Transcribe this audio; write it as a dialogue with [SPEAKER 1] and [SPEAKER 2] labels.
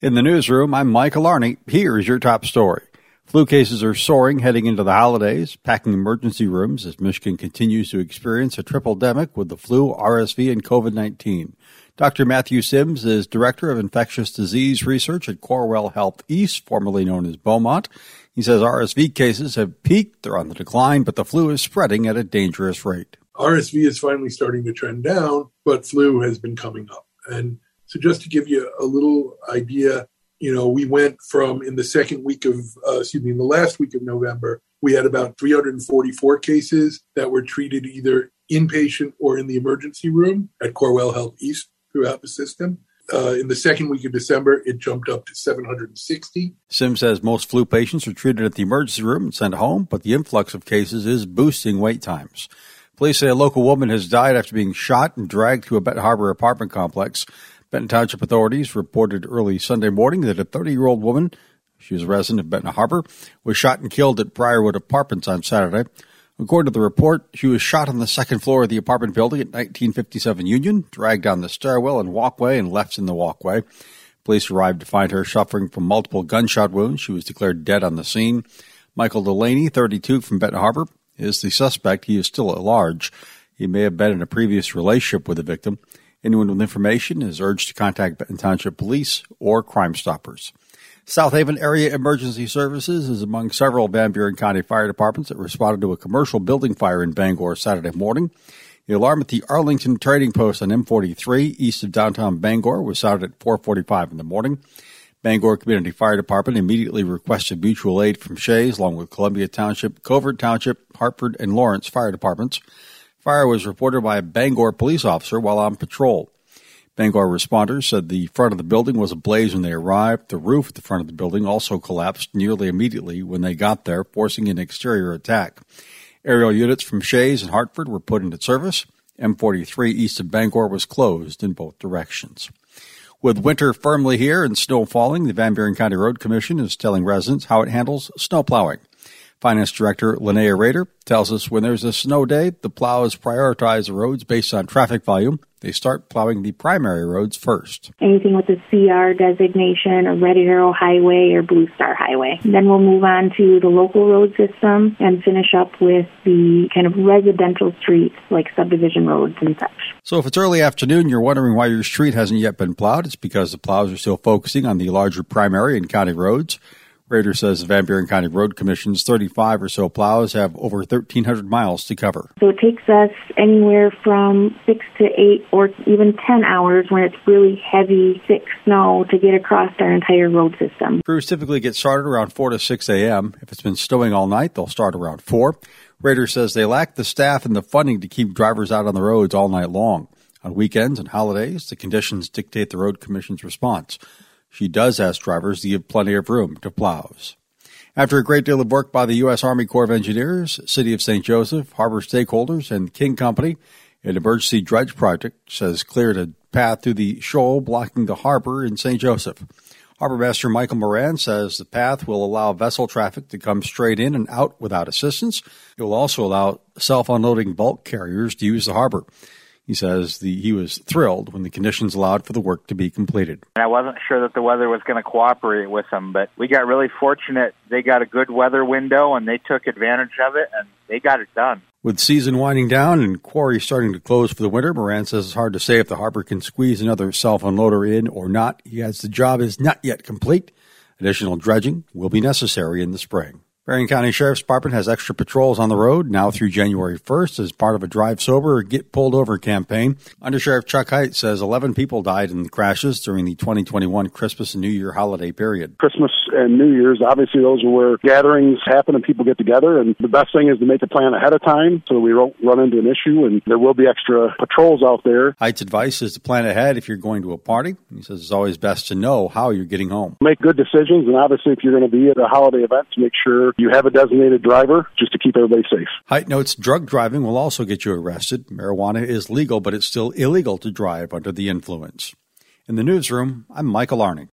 [SPEAKER 1] In the newsroom, I'm Michael Arney. Here is your top story. Flu cases are soaring heading into the holidays, packing emergency rooms as Michigan continues to experience a triple demic with the flu, RSV, and COVID 19. Dr. Matthew Sims is Director of Infectious Disease Research at Corewell Health East, formerly known as Beaumont. He says RSV cases have peaked, they're on the decline, but the flu is spreading at a dangerous rate.
[SPEAKER 2] RSV is finally starting to trend down, but flu has been coming up. And so, just to give you a little idea, you know, we went from in the second week of, uh, excuse me, in the last week of November, we had about 344 cases that were treated either inpatient or in the emergency room at Corewell Health East throughout the system. Uh, in the second week of December, it jumped up to 760.
[SPEAKER 1] Sims says most flu patients are treated at the emergency room and sent home, but the influx of cases is boosting wait times. Police say a local woman has died after being shot and dragged to a Benton Harbor apartment complex. Benton Township authorities reported early Sunday morning that a 30 year old woman, she was a resident of Benton Harbor, was shot and killed at Briarwood Apartments on Saturday. According to the report, she was shot on the second floor of the apartment building at 1957 Union, dragged down the stairwell and walkway, and left in the walkway. Police arrived to find her suffering from multiple gunshot wounds. She was declared dead on the scene. Michael Delaney, 32, from Benton Harbor, is the suspect. He is still at large. He may have been in a previous relationship with the victim. Anyone with information is urged to contact Benton Township Police or Crime Stoppers. South Haven Area Emergency Services is among several Van Buren County fire departments that responded to a commercial building fire in Bangor Saturday morning. The alarm at the Arlington Trading Post on M43 east of downtown Bangor was sounded at 4:45 in the morning. Bangor Community Fire Department immediately requested mutual aid from Shays, along with Columbia Township, Covert Township, Hartford, and Lawrence fire departments. Fire was reported by a Bangor police officer while on patrol. Bangor responders said the front of the building was ablaze when they arrived. The roof at the front of the building also collapsed nearly immediately when they got there, forcing an exterior attack. Aerial units from Shays and Hartford were put into service. M43 east of Bangor was closed in both directions. With winter firmly here and snow falling, the Van Buren County Road Commission is telling residents how it handles snow plowing. Finance Director Linnea Rader tells us when there's a snow day, the plows prioritize the roads based on traffic volume. They start plowing the primary roads first.
[SPEAKER 3] Anything with a CR designation, a Red Arrow Highway or Blue Star Highway. Then we'll move on to the local road system and finish up with the kind of residential streets like subdivision roads and such.
[SPEAKER 1] So if it's early afternoon, you're wondering why your street hasn't yet been plowed, it's because the plows are still focusing on the larger primary and county roads. Rader says the Van Buren County Road Commission's 35 or so plows have over 1,300 miles to cover.
[SPEAKER 3] So it takes us anywhere from six to eight or even 10 hours when it's really heavy, thick snow to get across our entire road system.
[SPEAKER 1] Crews typically get started around 4 to 6 a.m. If it's been snowing all night, they'll start around 4. Rader says they lack the staff and the funding to keep drivers out on the roads all night long. On weekends and holidays, the conditions dictate the Road Commission's response. She does ask drivers to give plenty of room to plows. After a great deal of work by the U.S. Army Corps of Engineers, City of St. Joseph, harbor stakeholders, and King Company, an emergency dredge project has cleared a path through the shoal blocking the harbor in St. Joseph. Harbor Master Michael Moran says the path will allow vessel traffic to come straight in and out without assistance. It will also allow self unloading bulk carriers to use the harbor. He says the, he was thrilled when the conditions allowed for the work to be completed.
[SPEAKER 4] I wasn't sure that the weather was going to cooperate with them, but we got really fortunate. They got a good weather window and they took advantage of it and they got it done.
[SPEAKER 1] With season winding down and quarries starting to close for the winter, Moran says it's hard to say if the harbor can squeeze another self unloader in or not. He adds the job is not yet complete. Additional dredging will be necessary in the spring. Berrien County Sheriff's Department has extra patrols on the road now through January 1st as part of a drive sober or get pulled over campaign. Under Sheriff Chuck Heit says 11 people died in crashes during the 2021 Christmas and New Year holiday period.
[SPEAKER 5] Christmas and New Year's, obviously those are where gatherings happen and people get together and the best thing is to make a plan ahead of time so we don't run into an issue and there will be extra patrols out there.
[SPEAKER 1] Heit's advice is to plan ahead if you're going to a party. He says it's always best to know how you're getting home.
[SPEAKER 5] Make good decisions and obviously if you're going to be at a holiday event to make sure you have a designated driver just to keep everybody safe.
[SPEAKER 1] Heit notes drug driving will also get you arrested. Marijuana is legal, but it's still illegal to drive under the influence. In the newsroom, I'm Michael Arning.